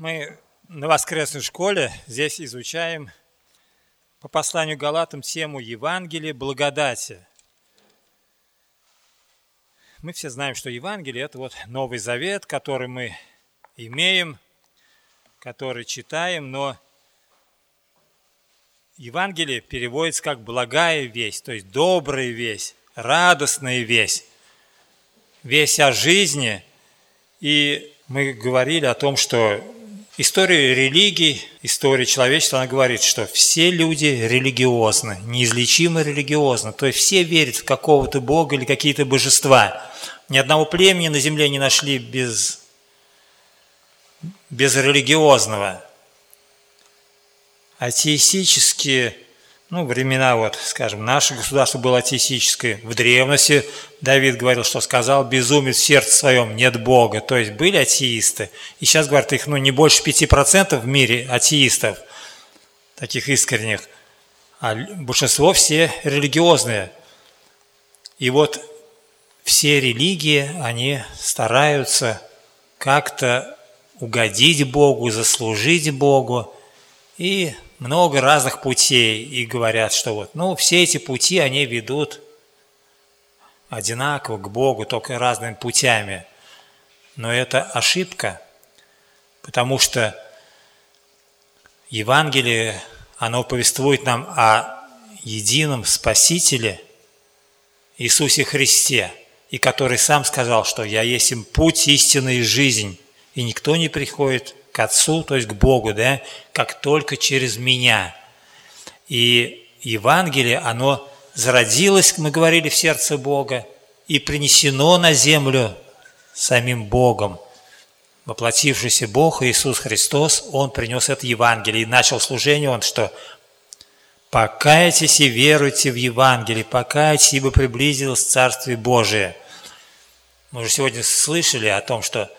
Мы на воскресной школе здесь изучаем по посланию Галатам тему Евангелия благодати. Мы все знаем, что Евангелие – это вот Новый Завет, который мы имеем, который читаем, но Евангелие переводится как «благая весть», то есть «добрая весть», «радостная весть», весть о жизни. И мы говорили о том, что история религии, история человечества, она говорит, что все люди религиозны, неизлечимо религиозны. То есть все верят в какого-то бога или какие-то божества. Ни одного племени на земле не нашли без, без религиозного атеистические ну, времена, вот, скажем, наше государство было атеистическое. В древности Давид говорил, что сказал, безумец в сердце своем, нет Бога. То есть были атеисты. И сейчас, говорят, их ну, не больше 5% в мире атеистов, таких искренних. А большинство все религиозные. И вот все религии, они стараются как-то угодить Богу, заслужить Богу. И много разных путей и говорят, что вот, ну, все эти пути, они ведут одинаково к Богу, только разными путями. Но это ошибка, потому что Евангелие, оно повествует нам о едином Спасителе Иисусе Христе, и который сам сказал, что «Я есть им путь, истина и жизнь, и никто не приходит к Отцу, то есть к Богу, да, как только через меня. И Евангелие, оно зародилось, мы говорили, в сердце Бога и принесено на землю самим Богом. Воплотившийся Бог Иисус Христос, Он принес это Евангелие и начал служение Он, что «Покайтесь и веруйте в Евангелие, покайтесь, ибо приблизилось Царствие Божие». Мы уже сегодня слышали о том, что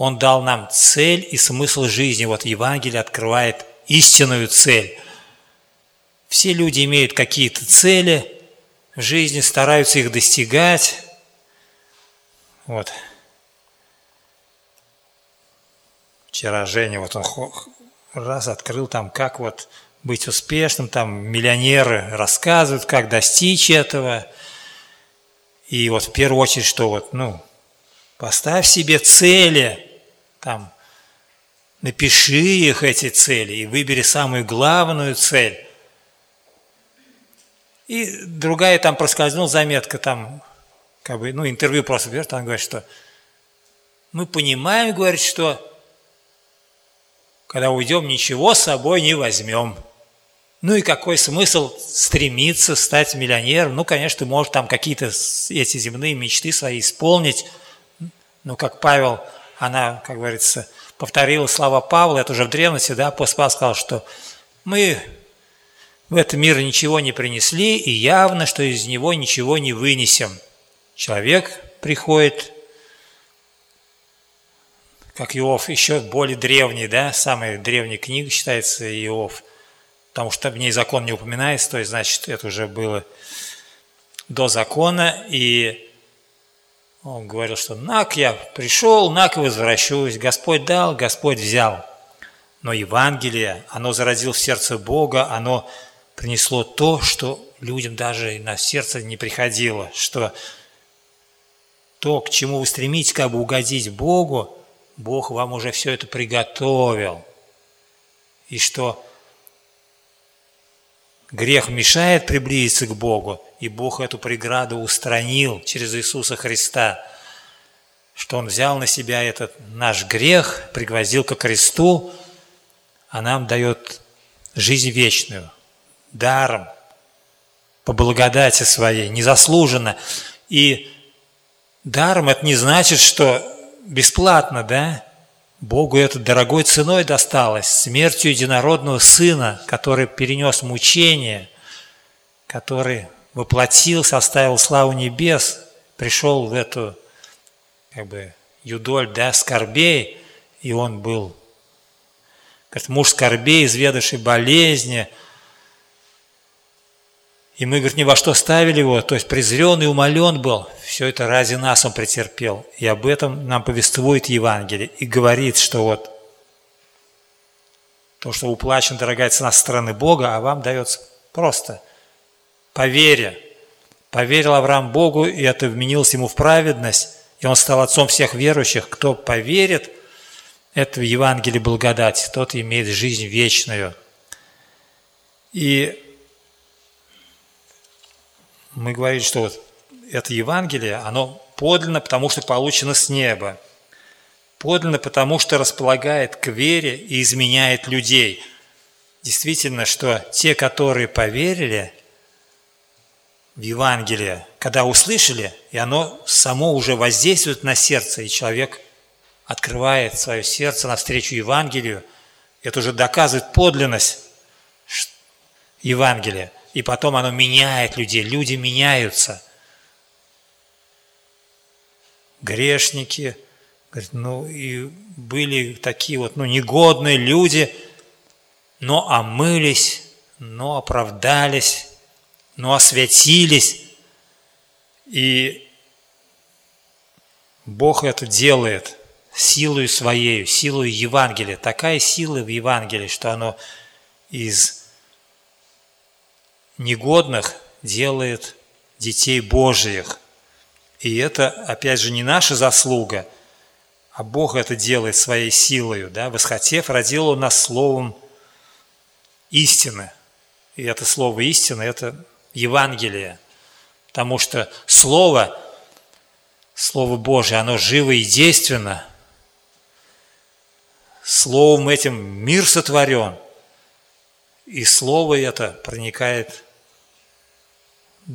он дал нам цель и смысл жизни. Вот Евангелие открывает истинную цель. Все люди имеют какие-то цели в жизни, стараются их достигать. Вот. Вчера Женя, вот он раз открыл там, как вот быть успешным, там миллионеры рассказывают, как достичь этого. И вот в первую очередь, что вот, ну, поставь себе цели – там, напиши их, эти цели, и выбери самую главную цель. И другая там проскользнула заметка, там, как бы, ну, интервью просто берет, там говорит, что мы понимаем, говорит, что когда уйдем, ничего с собой не возьмем. Ну и какой смысл стремиться стать миллионером? Ну, конечно, ты можешь там какие-то эти земные мечты свои исполнить. Ну, как Павел она, как говорится, повторила слова Павла, это уже в древности, да, апостол Павел сказал, что мы в этом мир ничего не принесли, и явно, что из него ничего не вынесем. Человек приходит, как Иов, еще более древний, да, самая древняя книга считается Иов, потому что в ней закон не упоминается, то есть, значит, это уже было до закона, и он говорил, что «нак я пришел, нак и возвращусь, Господь дал, Господь взял». Но Евангелие, оно заразило в сердце Бога, оно принесло то, что людям даже на сердце не приходило, что то, к чему вы стремитесь как бы угодить Богу, Бог вам уже все это приготовил. И что Грех мешает приблизиться к Богу, и Бог эту преграду устранил через Иисуса Христа, что Он взял на себя этот наш грех, пригвоздил ко кресту, а нам дает жизнь вечную, даром, по благодати своей, незаслуженно. И даром это не значит, что бесплатно, да? Богу это дорогой ценой досталось, смертью единородного Сына, который перенес мучение, который воплотился, оставил славу небес, пришел в эту как бы юдоль, да, скорбей, и он был как муж скорбей, изведавший болезни, и мы, говорит, ни во что ставили его, то есть презрен и умолен был. Все это ради нас он претерпел. И об этом нам повествует Евангелие. И говорит, что вот То, что уплачена дорогая цена со стороны Бога, а вам дается просто по вере. Поверил Авраам Богу, и это вменилось ему в праведность, и он стал отцом всех верующих. Кто поверит, это в Евангелии благодати, тот имеет жизнь вечную. И мы говорили, что вот это Евангелие, оно подлинно, потому что получено с неба. Подлинно, потому что располагает к вере и изменяет людей. Действительно, что те, которые поверили в Евангелие, когда услышали, и оно само уже воздействует на сердце, и человек открывает свое сердце навстречу Евангелию, это уже доказывает подлинность Евангелия. И потом оно меняет людей, люди меняются. Грешники – Говорит, ну и были такие вот, ну, негодные люди, но омылись, но оправдались, но освятились. И Бог это делает силой своей, силой Евангелия. Такая сила в Евангелии, что оно из негодных делает детей Божиих. И это, опять же, не наша заслуга – а Бог это делает своей силою, да, восхотев, родил Он нас словом истины. И это слово истины – это Евангелие, потому что Слово, Слово Божие, оно живо и действенно. Словом этим мир сотворен, и Слово это проникает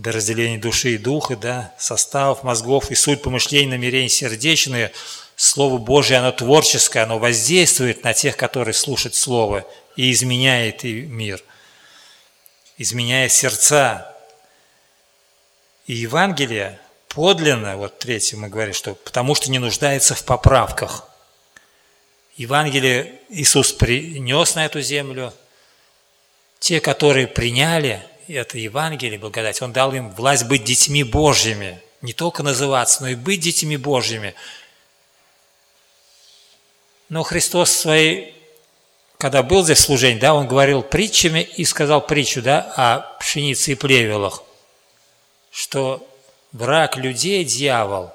до разделения души и духа, да, составов, мозгов и суть помышлений, намерений сердечные – Слово Божие, оно творческое, оно воздействует на тех, которые слушают Слово, и изменяет и мир, изменяет сердца. И Евангелие подлинно, вот третье мы говорим, что потому что не нуждается в поправках. Евангелие Иисус принес на эту землю. Те, которые приняли это Евангелие, благодать, Он дал им власть быть детьми Божьими. Не только называться, но и быть детьми Божьими – но Христос своей, когда был здесь служение, да, Он говорил притчами и сказал притчу да, о пшенице и плевелах, что враг людей, дьявол,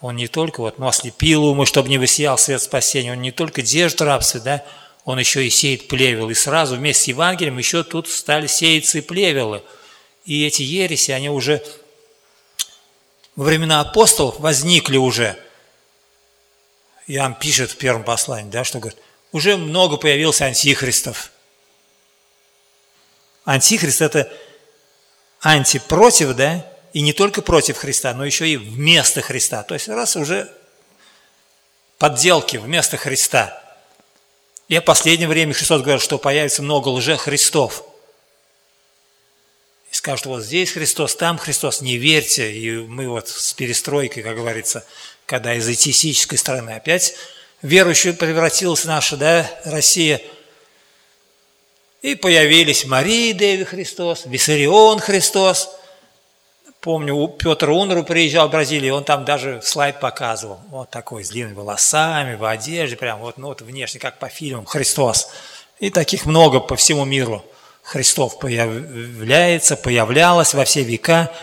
он не только вот, ну, ослепил умы, чтобы не высиял свет спасения, он не только держит рабство, да, он еще и сеет плевел. И сразу вместе с Евангелием еще тут стали сеяться и плевелы. И эти ереси, они уже во времена апостолов возникли уже – Иоанн пишет в первом послании, да, что говорит, уже много появилось антихристов. Антихрист – это антипротив, да, и не только против Христа, но еще и вместо Христа. То есть раз уже подделки вместо Христа. И в последнее время Христос говорит, что появится много лже-христов. И скажут, вот здесь Христос, там Христос, не верьте. И мы вот с перестройкой, как говорится, когда из атеистической стороны опять верующую превратилась наша да, Россия. И появились Мария Деви Христос, Виссарион Христос. Помню, Петр Унру приезжал в Бразилию, он там даже слайд показывал. Вот такой, с длинными волосами, в одежде, прям вот, ну, вот внешне, как по фильмам, Христос. И таких много по всему миру. Христов появляется, появлялось во все века –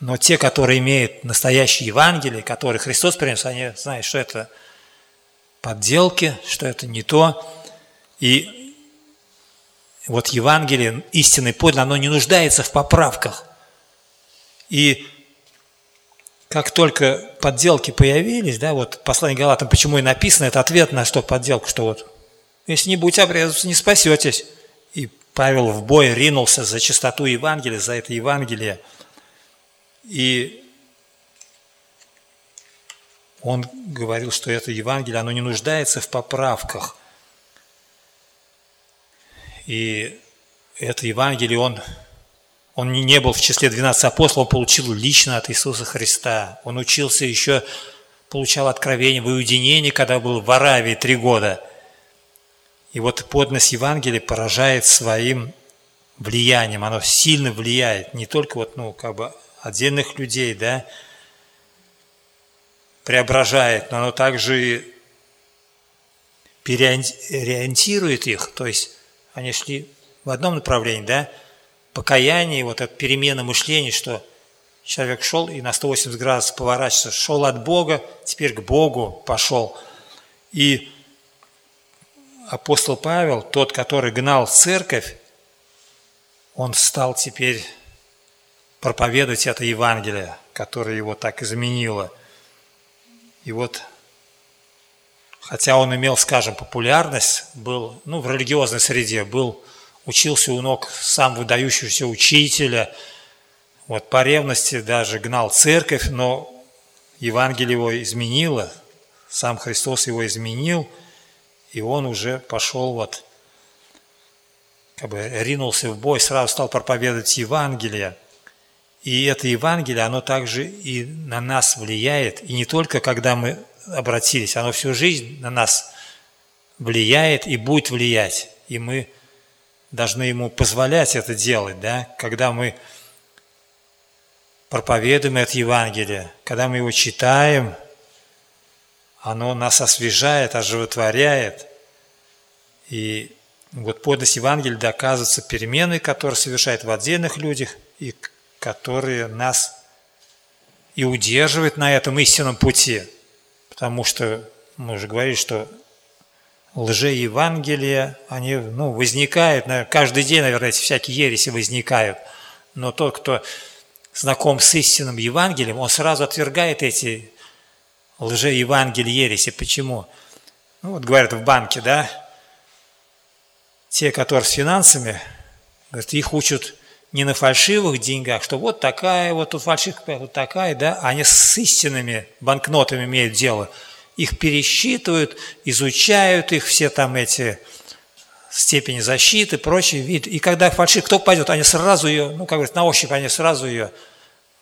но те, которые имеют настоящее Евангелие, которые Христос принес, они знают, что это подделки, что это не то. И вот Евангелие, истинный подлинно, оно не нуждается в поправках. И как только подделки появились, да, вот послание Галатам, почему и написано, это ответ на что подделка, что вот, если не будете обрезаться, не спасетесь. И Павел в бой ринулся за чистоту Евангелия, за это Евангелие – и он говорил, что это Евангелие, оно не нуждается в поправках. И это Евангелие, он, он не был в числе 12 апостолов, получил лично от Иисуса Христа. Он учился еще, получал откровение в уединении, когда был в Аравии три года. И вот подность Евангелия поражает своим влиянием, оно сильно влияет, не только вот, ну, как бы отдельных людей, да, преображает, но оно также переориентирует их, то есть они шли в одном направлении, да, покаяние, вот эта перемена мышления, что человек шел и на 180 градусов поворачивается, шел от Бога, теперь к Богу пошел. И апостол Павел, тот, который гнал церковь, он стал теперь проповедовать это Евангелие, которое его так изменило. И вот, хотя он имел, скажем, популярность, был, ну, в религиозной среде, был, учился у ног сам выдающегося учителя, вот по ревности даже гнал церковь, но Евангелие его изменило, сам Христос его изменил, и он уже пошел вот, как бы ринулся в бой, сразу стал проповедовать Евангелие – и это Евангелие, оно также и на нас влияет. И не только когда мы обратились, оно всю жизнь на нас влияет и будет влиять. И мы должны ему позволять это делать, да? когда мы проповедуем это Евангелие, когда мы его читаем, оно нас освежает, оживотворяет. И вот подлинность Евангелия доказывается перемены, которые совершает в отдельных людях и которые нас и удерживают на этом истинном пути. Потому что мы уже говорили, что лже-евангелия, они ну, возникают, каждый день, наверное, эти всякие ереси возникают. Но тот, кто знаком с истинным Евангелием, он сразу отвергает эти лже-евангелия ереси. Почему? Ну, вот говорят в банке, да, те, которые с финансами, говорят, их учат не на фальшивых деньгах, что вот такая, вот тут фальшивка, вот такая, да, они с истинными банкнотами имеют дело. Их пересчитывают, изучают их, все там эти степени защиты, прочие вид. И когда фальшивка, кто пойдет, они сразу ее, ну, как говорят, на ощупь они сразу ее,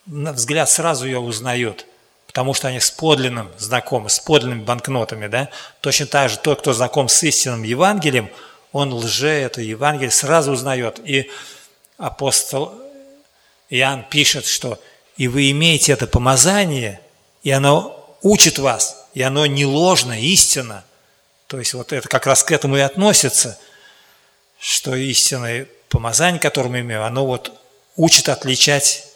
на взгляд сразу ее узнают, потому что они с подлинным знакомы, с подлинными банкнотами, да. Точно так же тот, кто знаком с истинным Евангелием, он лже это Евангелие сразу узнает. И апостол Иоанн пишет, что «и вы имеете это помазание, и оно учит вас, и оно не ложно, истинно». То есть вот это как раз к этому и относится, что истинное помазание, которое мы имеем, оно вот учит отличать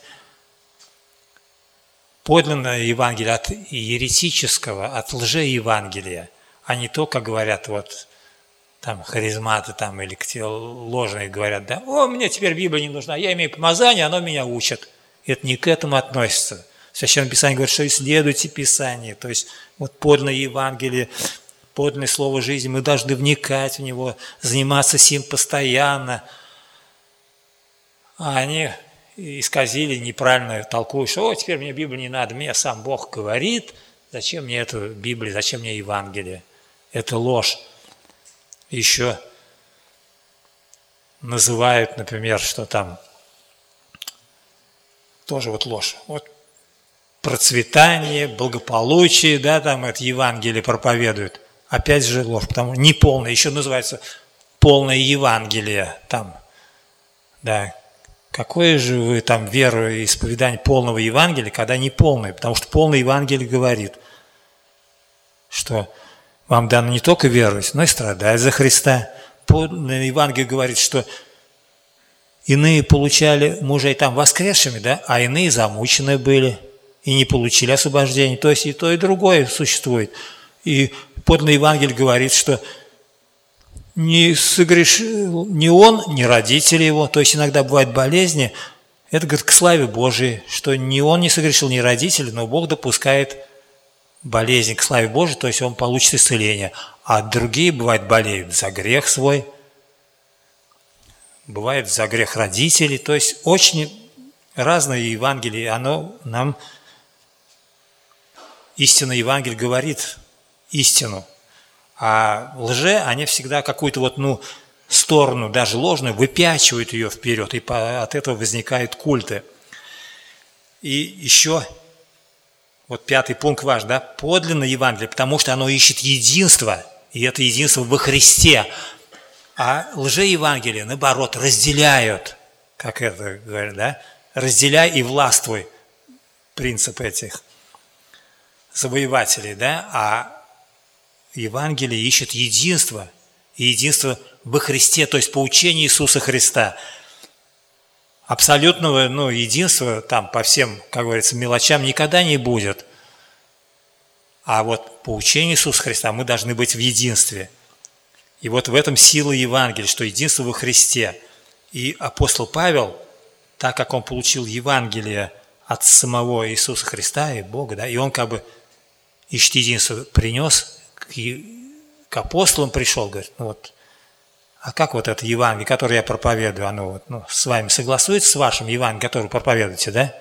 подлинное Евангелие от еретического, от лжеевангелия, а не то, как говорят вот там харизматы там или те ложные говорят, да, о, мне теперь Библия не нужна, я имею помазание, оно меня учит. Это не к этому относится. Священное Писание говорит, что исследуйте Писание, то есть вот подлинное Евангелие, подлинное Слово жизни, мы должны вникать в него, заниматься сим постоянно. А они исказили, неправильно толкуют, что о, теперь мне Библия не надо, мне сам Бог говорит, зачем мне эту Библия, зачем мне Евангелие? Это ложь еще называют, например, что там тоже вот ложь. Вот процветание, благополучие, да, там это Евангелие проповедует. Опять же ложь, потому не полное, еще называется полное Евангелие там, да. Какое же вы там веру и исповедание полного Евангелия, когда не полное? Потому что полное Евангелие говорит, что вам дано не только веровать, но и страдать за Христа. Евангелие говорит, что иные получали мужей там воскресшими, да, а иные замученные были и не получили освобождения. То есть и то, и другое существует. И подлинный Евангелие говорит, что не согрешил ни он, ни родители его, то есть иногда бывают болезни, это говорит к славе Божией, что ни он не согрешил, ни родители, но Бог допускает болезнь к славе Божией, то есть он получит исцеление. А другие, бывают, болеют за грех свой, бывает за грех родителей. То есть очень разное Евангелие, оно нам, истинное Евангелие говорит истину. А лже, они всегда какую-то вот, ну, сторону, даже ложную, выпячивают ее вперед, и от этого возникают культы. И еще вот пятый пункт ваш, да, подлинное Евангелие, потому что оно ищет единство, и это единство во Христе. А лжеевангелие, наоборот, разделяют, как это говорят, да, разделяй и властвуй, принцип этих завоевателей, да, а Евангелие ищет единство, и единство во Христе, то есть по учению Иисуса Христа. Абсолютного ну, единства там по всем, как говорится, мелочам никогда не будет. А вот по учению Иисуса Христа мы должны быть в единстве. И вот в этом сила Евангелия, что единство во Христе. И апостол Павел, так как он получил Евангелие от самого Иисуса Христа и Бога, да, и он как бы единство, принес к, к апостолам пришел, говорит, ну вот, а как вот это Евангелие, которое я проповедую, оно вот, ну, с вами согласуется с вашим Евангелием, которое проповедуете, да?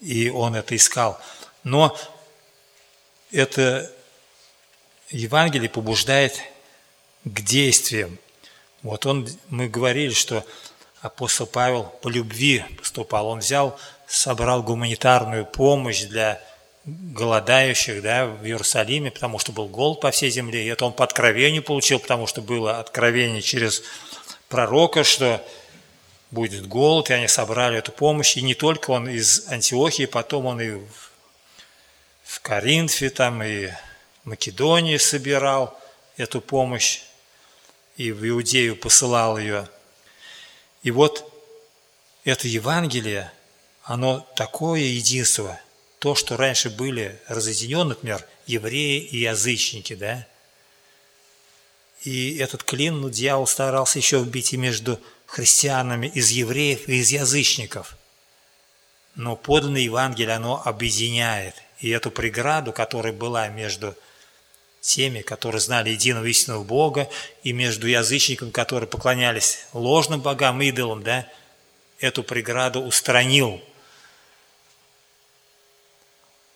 И он это искал. Но это Евангелие побуждает к действиям. Вот он, мы говорили, что апостол Павел по любви поступал. Он взял, собрал гуманитарную помощь для голодающих да, в Иерусалиме, потому что был голод по всей земле. И это он по откровению получил, потому что было откровение через пророка, что будет голод, и они собрали эту помощь. И не только он из Антиохии, потом он и в Коринфе, там, и в Македонии собирал эту помощь, и в Иудею посылал ее. И вот это Евангелие, оно такое единство, то, что раньше были разъединены, например, евреи и язычники, да, и этот клин, ну, дьявол старался еще вбить и между христианами из евреев и из язычников. Но поданное Евангелие, оно объединяет. И эту преграду, которая была между теми, которые знали единого истинного Бога, и между язычниками, которые поклонялись ложным богам, идолам, да, эту преграду устранил.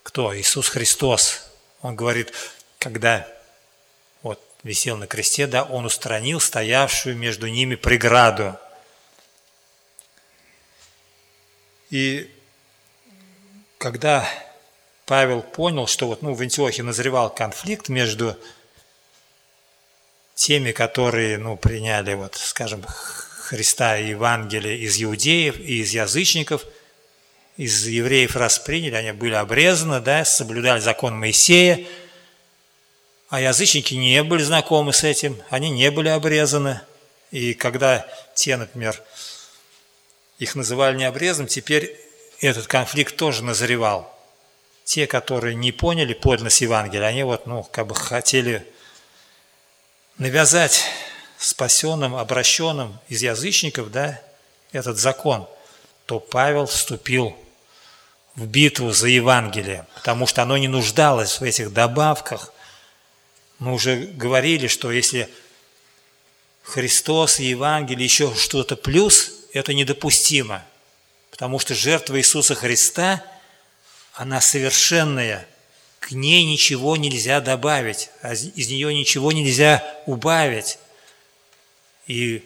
Кто? Иисус Христос. Он говорит, когда вот висел на кресте, да, он устранил стоявшую между ними преграду. И когда Павел понял, что вот, ну, в Антиохе назревал конфликт между теми, которые ну, приняли, вот, скажем, Христа и Евангелие из иудеев и из язычников, из евреев расприняли, они были обрезаны, да, соблюдали закон Моисея, а язычники не были знакомы с этим, они не были обрезаны. И когда те, например, их называли необрезанным, теперь этот конфликт тоже назревал те, которые не поняли подлинность Евангелия, они вот, ну, как бы хотели навязать спасенным, обращенным из язычников, да, этот закон, то Павел вступил в битву за Евангелие, потому что оно не нуждалось в этих добавках. Мы уже говорили, что если Христос и Евангелие еще что-то плюс, это недопустимо, потому что жертва Иисуса Христа – она совершенная, к ней ничего нельзя добавить, а из нее ничего нельзя убавить. И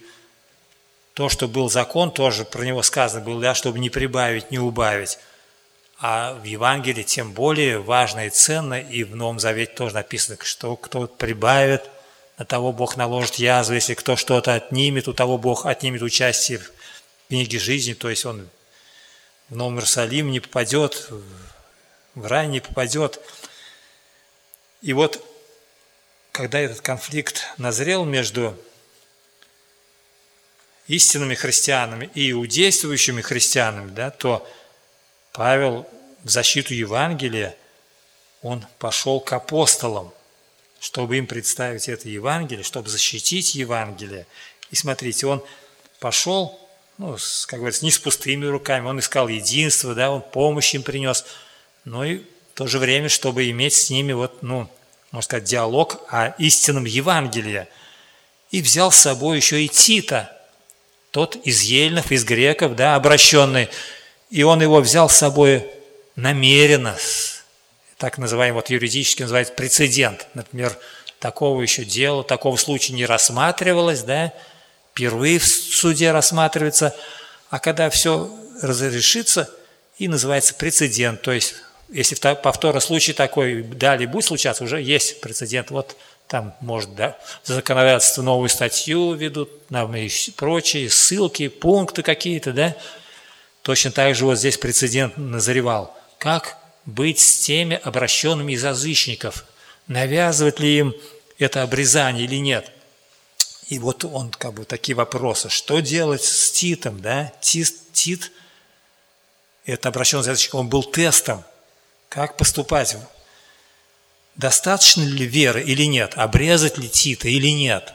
то, что был закон, тоже про него сказано было, да, чтобы не прибавить, не убавить. А в Евангелии тем более важно и ценно, и в Новом Завете тоже написано, что кто прибавит, на того Бог наложит язву, если кто что-то отнимет, у того Бог отнимет участие в книге жизни, то есть он в Новом Иерусалим не попадет, в рай не попадет. И вот, когда этот конфликт назрел между истинными христианами и иудействующими христианами, да, то Павел в защиту Евангелия, он пошел к апостолам, чтобы им представить это Евангелие, чтобы защитить Евангелие. И смотрите, он пошел, ну, как говорится, не с пустыми руками, он искал единство, да, он помощь им принес – но и в то же время, чтобы иметь с ними, вот, ну, можно сказать, диалог о истинном Евангелии. И взял с собой еще и Тита, тот из ельнов, из греков, да, обращенный. И он его взял с собой намеренно, так называемый, вот юридически называется прецедент. Например, такого еще дела, такого случая не рассматривалось, да, впервые в суде рассматривается, а когда все разрешится, и называется прецедент, то есть если повторный случай такой далее будет случаться, уже есть прецедент. Вот там, может, да, законодательство новую статью ведут, нам и прочие, ссылки, пункты какие-то, да. Точно так же вот здесь прецедент назревал. Как быть с теми обращенными из язычников? навязывать ли им это обрезание или нет. И вот он как бы такие вопросы. Что делать с Титом, да? Тит, Тит это обращенный язычник, он был тестом. Как поступать? Достаточно ли веры или нет? Обрезать ли Тита или нет?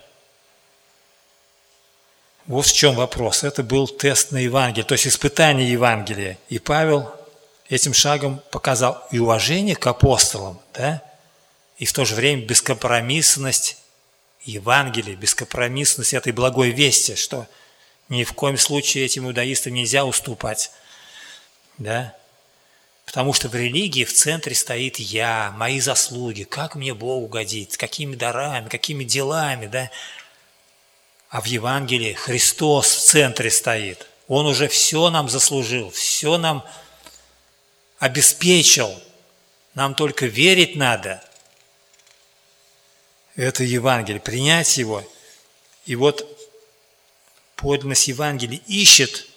Вот в чем вопрос. Это был тест на Евангелие, то есть испытание Евангелия. И Павел этим шагом показал и уважение к апостолам, да, и в то же время бескомпромиссность Евангелия, бескомпромиссность этой благой вести, что ни в коем случае этим иудаистам нельзя уступать. Да? Потому что в религии в центре стоит я, мои заслуги, как мне Богу угодить, какими дарами, какими делами. Да? А в Евангелии Христос в центре стоит. Он уже все нам заслужил, все нам обеспечил. Нам только верить надо. Это Евангелие, принять его. И вот подлинность Евангелия ищет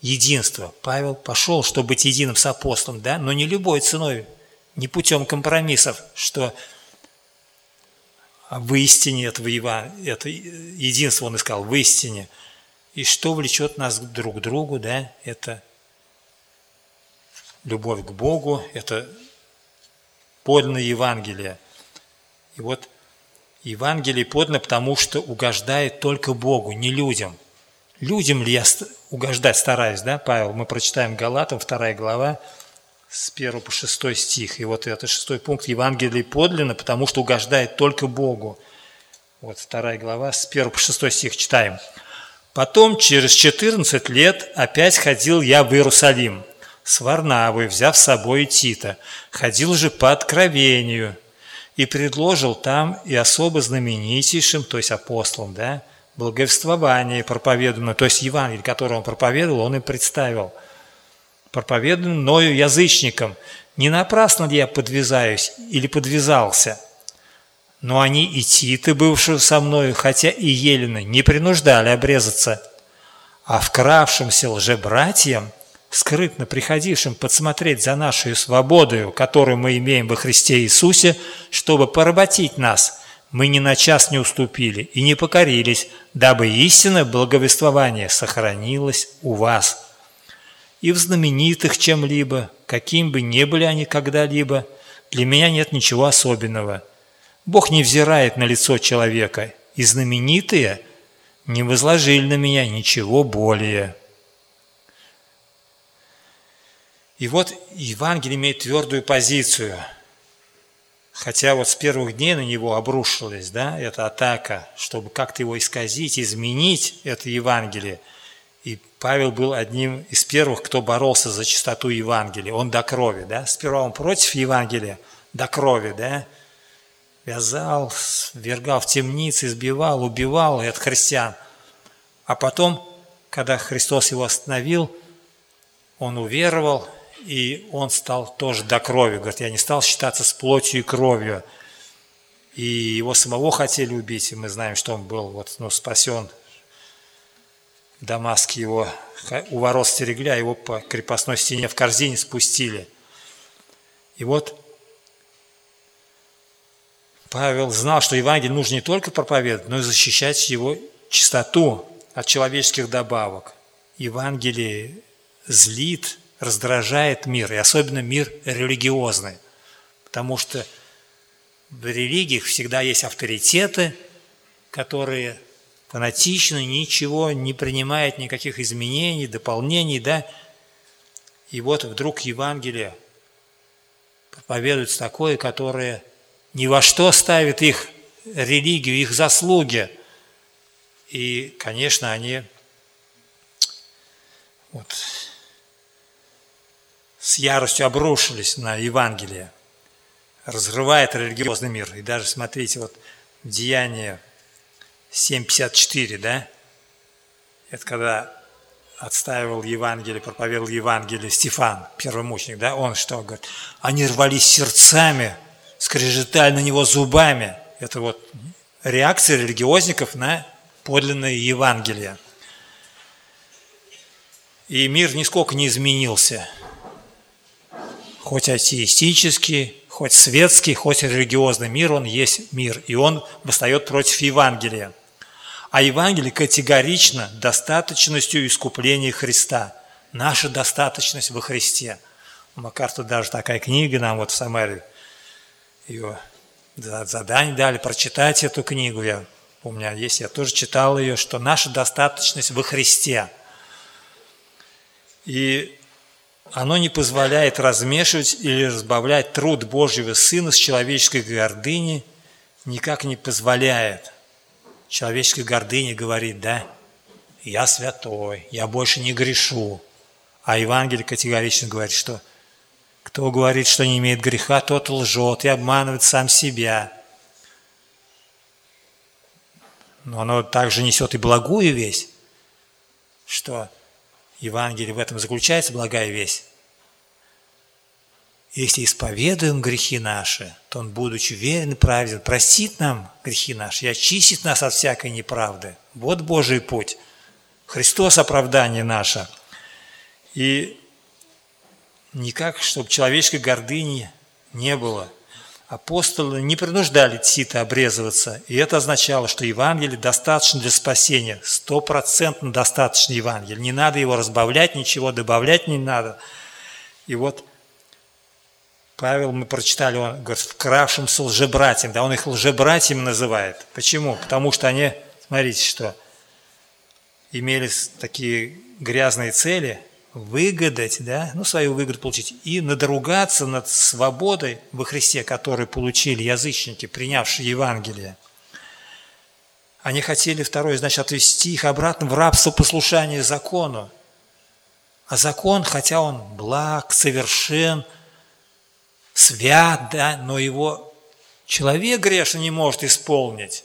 единство. Павел пошел, чтобы быть единым с апостолом, да, но не любой ценой, не путем компромиссов, что в истине этого Евангелия, это единство он искал, в истине. И что влечет нас друг к другу, да, это любовь к Богу, это подлинное Евангелие. И вот Евангелие подлинно, потому что угождает только Богу, не людям. Людям ли я угождать стараюсь, да, Павел? Мы прочитаем Галатам, 2 глава, с 1 по 6 стих. И вот это шестой пункт Евангелие подлинно, потому что угождает только Богу. Вот 2 глава, с 1 по 6 стих читаем. «Потом, через 14 лет, опять ходил я в Иерусалим, с Варнавой, взяв с собой Тита. Ходил же по откровению и предложил там и особо знаменитейшим, то есть апостолам, да, благовествование проповедуемое, то есть Евангелие, которое он проповедовал, он и представил. Проповедан мною язычникам. Не напрасно ли я подвязаюсь или подвязался? Но они и Титы, бывшие со мною, хотя и Елены, не принуждали обрезаться, а вкравшимся лжебратьям – скрытно приходившим подсмотреть за нашу свободою, которую мы имеем во Христе Иисусе, чтобы поработить нас, мы ни на час не уступили и не покорились, дабы истинное благовествование сохранилось у вас. И в знаменитых чем-либо, каким бы ни были они когда-либо, для меня нет ничего особенного. Бог не взирает на лицо человека, и знаменитые не возложили на меня ничего более». И вот Евангелие имеет твердую позицию. Хотя вот с первых дней на него обрушилась да, эта атака, чтобы как-то его исказить, изменить это Евангелие. И Павел был одним из первых, кто боролся за чистоту Евангелия. Он до крови, да? Сперва он против Евангелия, до крови, да? Вязал, вергал в темницы, избивал, убивал от христиан. А потом, когда Христос его остановил, он уверовал, и он стал тоже до крови. Говорит, я не стал считаться с плотью и кровью. И его самого хотели убить, и мы знаем, что он был вот, ну, спасен. В Дамаске его у ворот стерегли, а его по крепостной стене в корзине спустили. И вот Павел знал, что Евангелие нужно не только проповедовать, но и защищать его чистоту от человеческих добавок. Евангелие злит раздражает мир, и особенно мир религиозный. Потому что в религиях всегда есть авторитеты, которые фанатично ничего не принимают, никаких изменений, дополнений, да. И вот вдруг Евангелие проповедуется такое, которое ни во что ставит их религию, их заслуги. И, конечно, они вот, с яростью обрушились на Евангелие, разрывает религиозный мир. И даже смотрите, вот Деяние 7.54, да, это когда отстаивал Евангелие, проповедовал Евангелие Стефан, первый мученик, да, он что говорит? Они рвались сердцами, скрежетали на него зубами. Это вот реакция религиозников на подлинное Евангелие. И мир нисколько не изменился – хоть атеистический, хоть светский, хоть религиозный мир, он есть мир, и он восстает против Евангелия. А Евангелие категорично достаточностью искупления Христа. Наша достаточность во Христе. У Макарта даже такая книга нам вот в Самаре, ее задание дали прочитать эту книгу. Я помню, есть, я тоже читал ее, что наша достаточность во Христе. И оно не позволяет размешивать или разбавлять труд Божьего Сына с человеческой гордыней, никак не позволяет – человеческой гордыни говорит, да, я святой, я больше не грешу. А Евангелие категорично говорит, что кто говорит, что не имеет греха, тот лжет и обманывает сам себя. Но оно также несет и благую весть, что Евангелие в этом заключается, благая весть. Если исповедуем грехи наши, то Он, будучи верен и праведен, простит нам грехи наши и очистит нас от всякой неправды. Вот Божий путь. Христос оправдание наше. И никак, чтобы человеческой гордыни не было. Апостолы не принуждали Тита обрезываться, и это означало, что Евангелие достаточно для спасения, стопроцентно достаточно Евангелие. Не надо его разбавлять, ничего добавлять не надо. И вот Павел, мы прочитали, он говорит, вкравшимся лжебратьям, да, он их лжебратьями называет. Почему? Потому что они, смотрите, что имели такие грязные цели, выгадать, да, ну, свою выгоду получить, и надругаться над свободой во Христе, которую получили язычники, принявшие Евангелие. Они хотели, второе, значит, отвести их обратно в рабство послушания закону. А закон, хотя он благ, совершен – свят, да, но его человек грешный не может исполнить.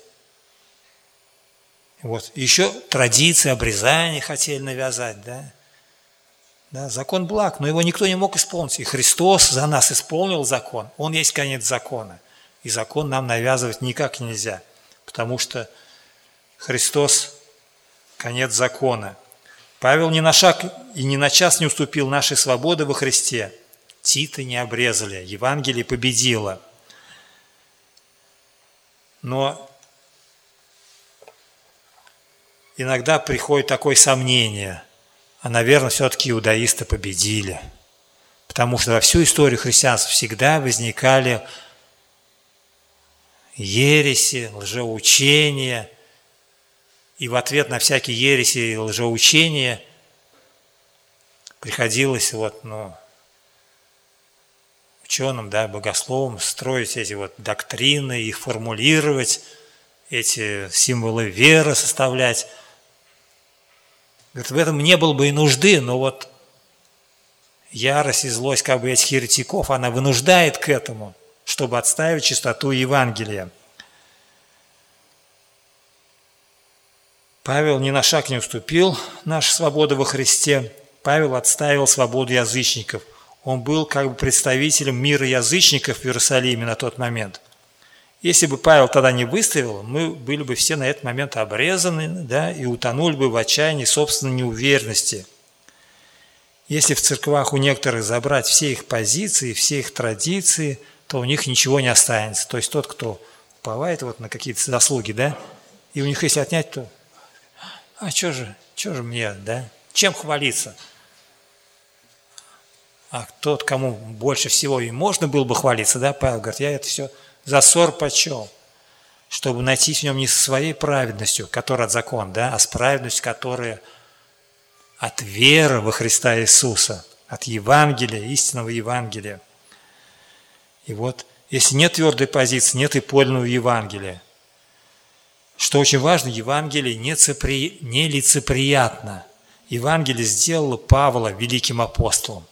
Вот. Еще традиции обрезания хотели навязать, да. Да, закон благ, но его никто не мог исполнить. И Христос за нас исполнил закон. Он есть конец закона. И закон нам навязывать никак нельзя, потому что Христос – конец закона. Павел ни на шаг и ни на час не уступил нашей свободы во Христе – Тита не обрезали, Евангелие победило. Но иногда приходит такое сомнение, а, наверное, все-таки иудаисты победили. Потому что во всю историю христианства всегда возникали ереси, лжеучения, и в ответ на всякие ереси и лжеучения приходилось вот, ну, ученым, да, богословам строить эти вот доктрины, их формулировать, эти символы веры составлять. Говорит, в этом не было бы и нужды, но вот ярость и злость как бы этих еретиков, она вынуждает к этому, чтобы отставить чистоту Евангелия. Павел ни на шаг не уступил наша свобода во Христе. Павел отставил свободу язычников – он был как бы представителем мира язычников в Иерусалиме на тот момент. Если бы Павел тогда не выставил, мы были бы все на этот момент обрезаны да, и утонули бы в отчаянии собственной неуверенности. Если в церквах у некоторых забрать все их позиции, все их традиции, то у них ничего не останется. То есть тот, кто уповает вот на какие-то заслуги, да, и у них если отнять, то а что же, что же мне, да, чем хвалиться? А тот, кому больше всего и можно было бы хвалиться, да, Павел говорит, я это все за ссор почел, чтобы найти в нем не со своей праведностью, которая от закона, да, а с праведностью, которая от веры во Христа Иисуса, от Евангелия, истинного Евангелия. И вот, если нет твердой позиции, нет и подлинного Евангелия. Что очень важно, Евангелие не, цепри... не лицеприятно. Евангелие сделало Павла великим апостолом.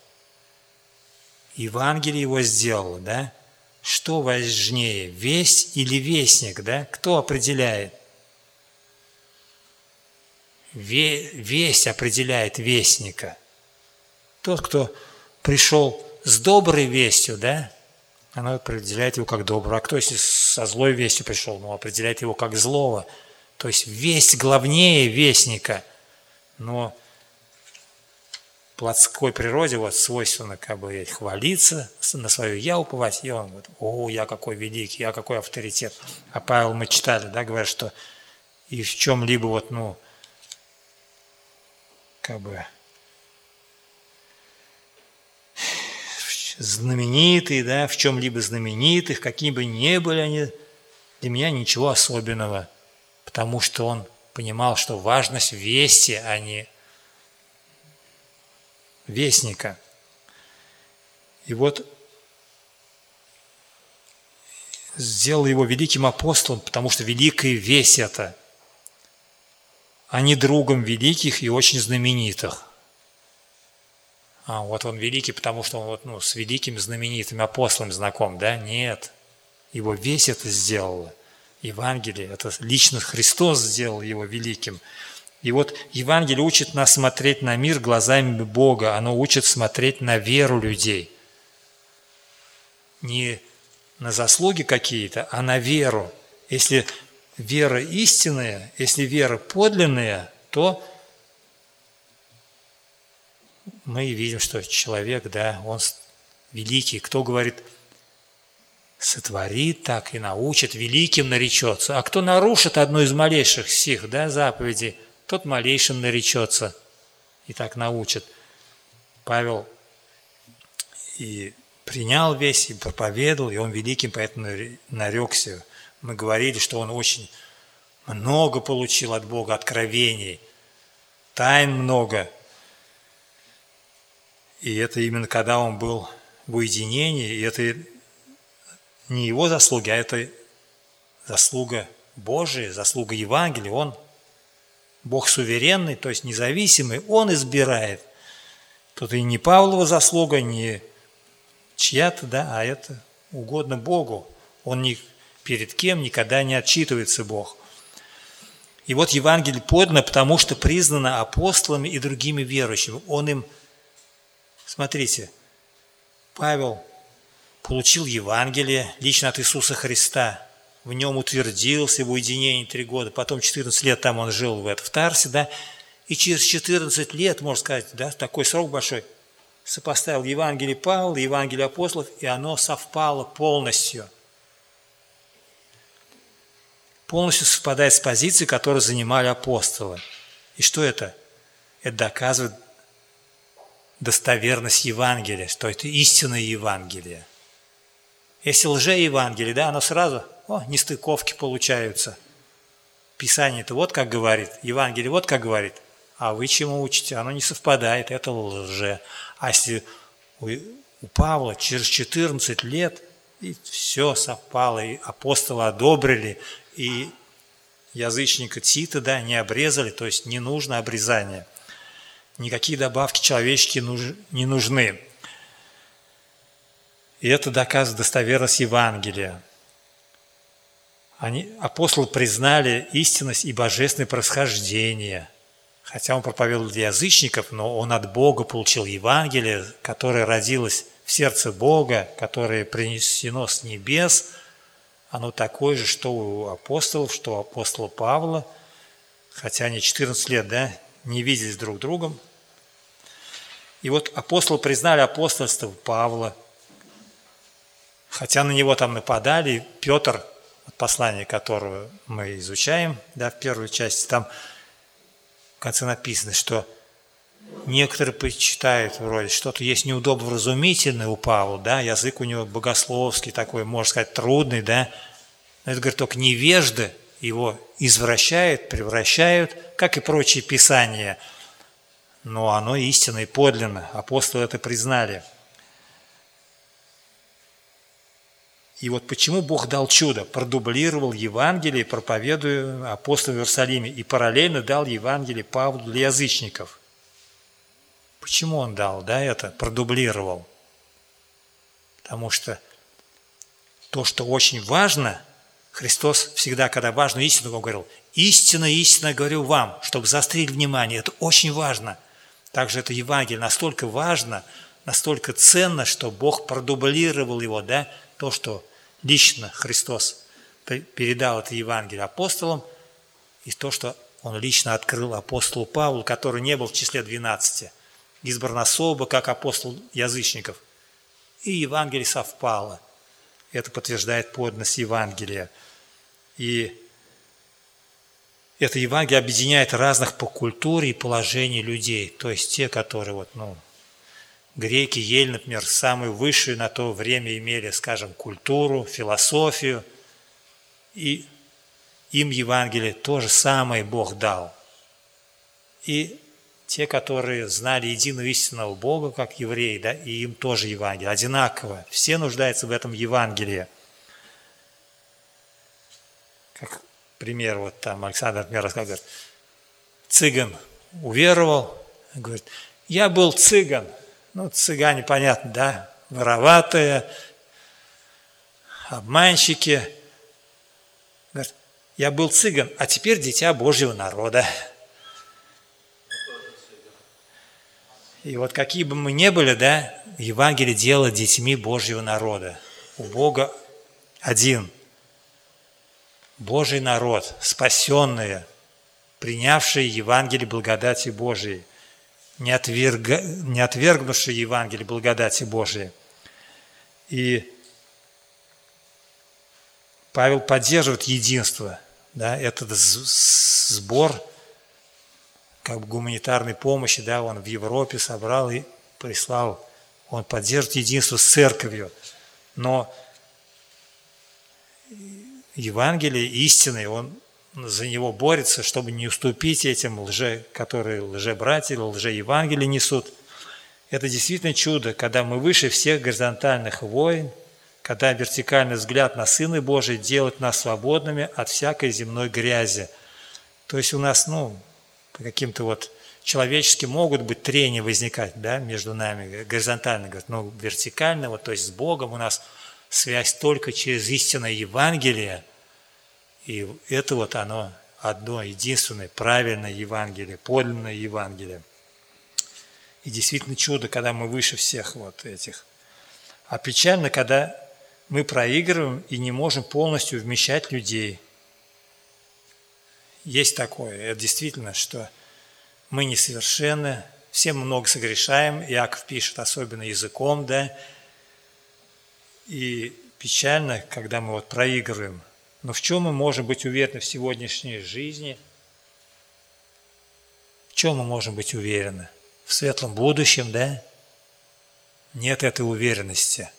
Евангелие его сделало, да? Что важнее, весть или вестник, да? Кто определяет? Весть определяет вестника. Тот, кто пришел с доброй вестью, да, она определяет его как доброго. А кто, если со злой вестью пришел, ну, определяет его как злого. То есть весть главнее вестника. Но плотской природе вот свойственно как бы хвалиться, на свою я уповать, и он говорит, о, я какой великий, я какой авторитет. А Павел мы читали, да, говорят, что и в чем-либо вот, ну, как бы знаменитые, да, в чем-либо знаменитых, какими бы ни были они, для меня ничего особенного, потому что он понимал, что важность вести, а не вестника. И вот сделал его великим апостолом, потому что великая весть это, а не другом великих и очень знаменитых. А вот он великий, потому что он вот, ну, с великими знаменитыми апостолами знаком, да? Нет. Его весь это сделало. Евангелие, это лично Христос сделал его великим. И вот Евангелие учит нас смотреть на мир глазами Бога, оно учит смотреть на веру людей. Не на заслуги какие-то, а на веру. Если вера истинная, если вера подлинная, то мы видим, что человек, да, он великий. Кто говорит, сотворит так и научит, великим наречется. А кто нарушит одну из малейших сих да, заповедей – тот малейшим наречется и так научит. Павел и принял весь, и проповедовал, и он великим поэтому нарекся. Мы говорили, что он очень много получил от Бога откровений, тайн много. И это именно когда он был в уединении, и это не его заслуги, а это заслуга Божия, заслуга Евангелия. Он Бог суверенный, то есть независимый, Он избирает. Тут и не Павлова заслуга, не чья-то, да, а это угодно Богу. Он ни перед кем никогда не отчитывается Бог. И вот Евангелие подано, потому что признано апостолами и другими верующими. Он им, смотрите, Павел получил Евангелие лично от Иисуса Христа – в нем утвердился в уединении три года, потом 14 лет там он жил в, это, в Тарсе, да, и через 14 лет, можно сказать, да, такой срок большой, сопоставил Евангелие Павла, Евангелие апостолов, и оно совпало полностью. Полностью совпадает с позицией, которую занимали апостолы. И что это? Это доказывает достоверность Евангелия, что это истинное Евангелие. Если лже-евангелие, да, оно сразу о, нестыковки получаются. Писание-то вот как говорит, Евангелие вот как говорит, а вы чему учите? Оно не совпадает, это лже. А если у, у Павла через 14 лет и все совпало, и апостолы одобрили, и язычника Тита, да, не обрезали, то есть не нужно обрезание. Никакие добавки человеческие не нужны. И это доказывает достоверность Евангелия. Они, апостолы признали истинность и божественное происхождение. Хотя он проповедовал для язычников, но он от Бога получил Евангелие, которое родилось в сердце Бога, которое принесено с небес. Оно такое же, что у апостолов, что у апостола Павла. Хотя они 14 лет да, не виделись друг другом. И вот апостолы признали апостольство Павла. Хотя на него там нападали, Петр послание, которое мы изучаем, да, в первой части, там в конце написано, что некоторые почитают вроде, что-то есть неудобно-вразумительное у Павла, да, язык у него богословский такой, можно сказать, трудный, да, но это, говорит, только невежды его извращают, превращают, как и прочие писания, но оно истинно и подлинно, апостолы это признали – И вот почему Бог дал чудо, продублировал Евангелие, проповедуя апостолам в Иерусалиме, и параллельно дал Евангелие Павлу для язычников. Почему он дал, да, это, продублировал? Потому что то, что очень важно, Христос всегда, когда важную истину, он говорил, истинно, истинно говорю вам, чтобы заострить внимание, это очень важно. Также это Евангелие настолько важно, настолько ценно, что Бог продублировал его, да, то, что лично Христос передал это Евангелие апостолам, и то, что он лично открыл апостолу Павлу, который не был в числе 12. избран особо, как апостол язычников. И Евангелие совпало. Это подтверждает подлинность Евангелия. И это Евангелие объединяет разных по культуре и положению людей. То есть те, которые вот, ну, греки, ели, например, самую высшую на то время имели, скажем, культуру, философию. И им Евангелие то же самое Бог дал. И те, которые знали единого истинного Бога, как евреи, да, и им тоже Евангелие, одинаково. Все нуждаются в этом Евангелии. Как пример, вот там Александр, например, рассказывает, цыган уверовал, говорит, я был цыган. Ну, цыгане, понятно, да, вороватые, обманщики. Говорит, я был цыган, а теперь дитя Божьего народа. И вот какие бы мы ни были, да, Евангелие делает детьми Божьего народа. У Бога один. Божий народ, спасенные, принявшие Евангелие благодати Божией, не, отверг... не отвергнувшие Евангелие благодати Божией. И Павел поддерживает единство, да, этот сбор как бы гуманитарной помощи, да, он в Европе собрал и прислал. Он поддерживает единство с церковью. Но Евангелие истины, он за него борется, чтобы не уступить этим лже, которые лже-братья, лже-евангелие несут. Это действительно чудо, когда мы выше всех горизонтальных войн, когда вертикальный взгляд на Сына Божий делает нас свободными от всякой земной грязи. То есть у нас, ну, по каким-то вот человеческим могут быть трения возникать да, между нами, горизонтально, но вертикально, вот, то есть с Богом у нас связь только через истинное Евангелие, и это вот оно одно, единственное, правильное Евангелие, подлинное Евангелие. И действительно чудо, когда мы выше всех вот этих. А печально, когда мы проигрываем и не можем полностью вмещать людей – есть такое. Это действительно, что мы несовершенны, все много согрешаем. Иаков пишет, особенно языком, да. И печально, когда мы вот проигрываем. Но в чем мы можем быть уверены в сегодняшней жизни? В чем мы можем быть уверены? В светлом будущем, да? Нет этой уверенности.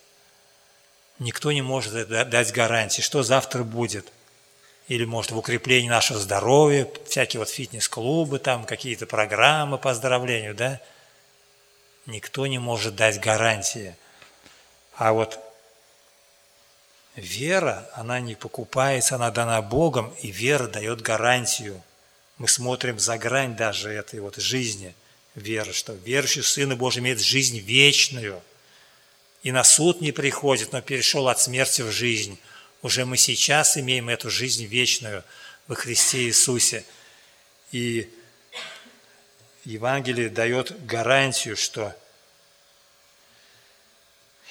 Никто не может дать гарантии, что завтра будет – или, может, в укреплении нашего здоровья, всякие вот фитнес-клубы, там какие-то программы по оздоровлению, да? Никто не может дать гарантии. А вот вера, она не покупается, она дана Богом, и вера дает гарантию. Мы смотрим за грань даже этой вот жизни веры, что верующий в Сына Божий имеет жизнь вечную, и на суд не приходит, но перешел от смерти в жизнь – уже мы сейчас имеем эту жизнь вечную во Христе Иисусе. И Евангелие дает гарантию, что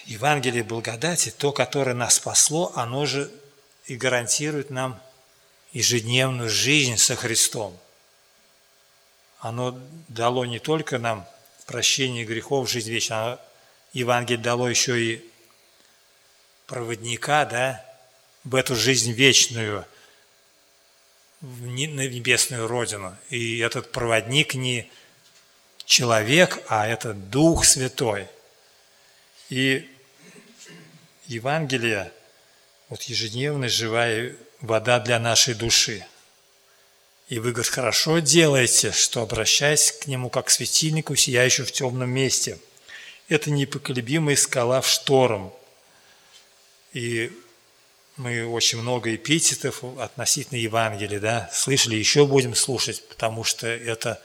Евангелие благодати, то, которое нас спасло, оно же и гарантирует нам ежедневную жизнь со Христом. Оно дало не только нам прощение грехов, жизнь вечную, Евангелие дало еще и проводника, да, в эту жизнь вечную, на небесную Родину. И этот проводник не человек, а это Дух Святой. И Евангелие, вот ежедневная живая вода для нашей души. И вы, говорит, хорошо делаете, что обращаясь к нему как к светильнику, сияющему в темном месте. Это непоколебимая скала в шторм. И мы очень много эпитетов относительно Евангелия, да, слышали, еще будем слушать, потому что это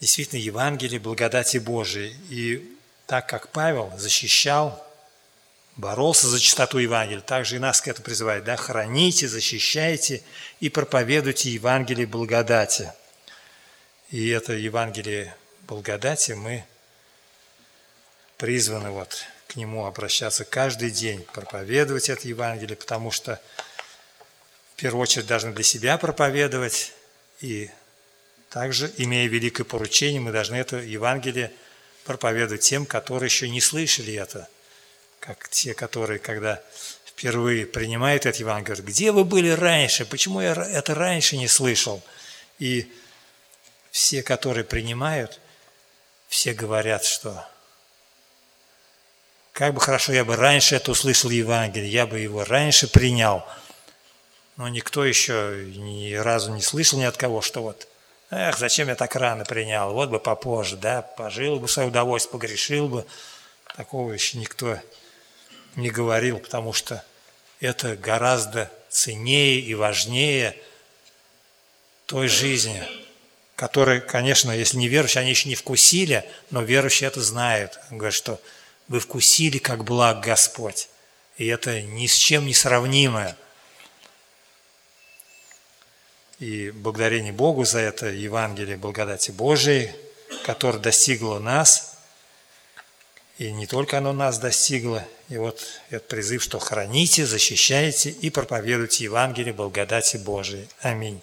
действительно Евангелие благодати Божией. И так как Павел защищал, боролся за чистоту Евангелия, также и нас к этому призывает, да, храните, защищайте и проповедуйте Евангелие благодати. И это Евангелие благодати мы призваны вот к Нему обращаться каждый день, проповедовать это Евангелие, потому что в первую очередь должны для себя проповедовать и также, имея великое поручение, мы должны это Евангелие проповедовать тем, которые еще не слышали это, как те, которые, когда впервые принимают это Евангелие, говорят, где вы были раньше, почему я это раньше не слышал? И все, которые принимают, все говорят, что как бы хорошо я бы раньше это услышал Евангелие, я бы его раньше принял. Но никто еще ни разу не слышал ни от кого, что вот, эх, зачем я так рано принял, вот бы попозже, да, пожил бы свое удовольствие, погрешил бы. Такого еще никто не говорил, потому что это гораздо ценнее и важнее той жизни, которой, конечно, если не верующие, они еще не вкусили, но верующие это знают. Говорят, что вы вкусили, как благ Господь. И это ни с чем не сравнимое. И благодарение Богу за это Евангелие благодати Божией, которое достигло нас, и не только оно нас достигло, и вот этот призыв, что храните, защищайте и проповедуйте Евангелие благодати Божией. Аминь.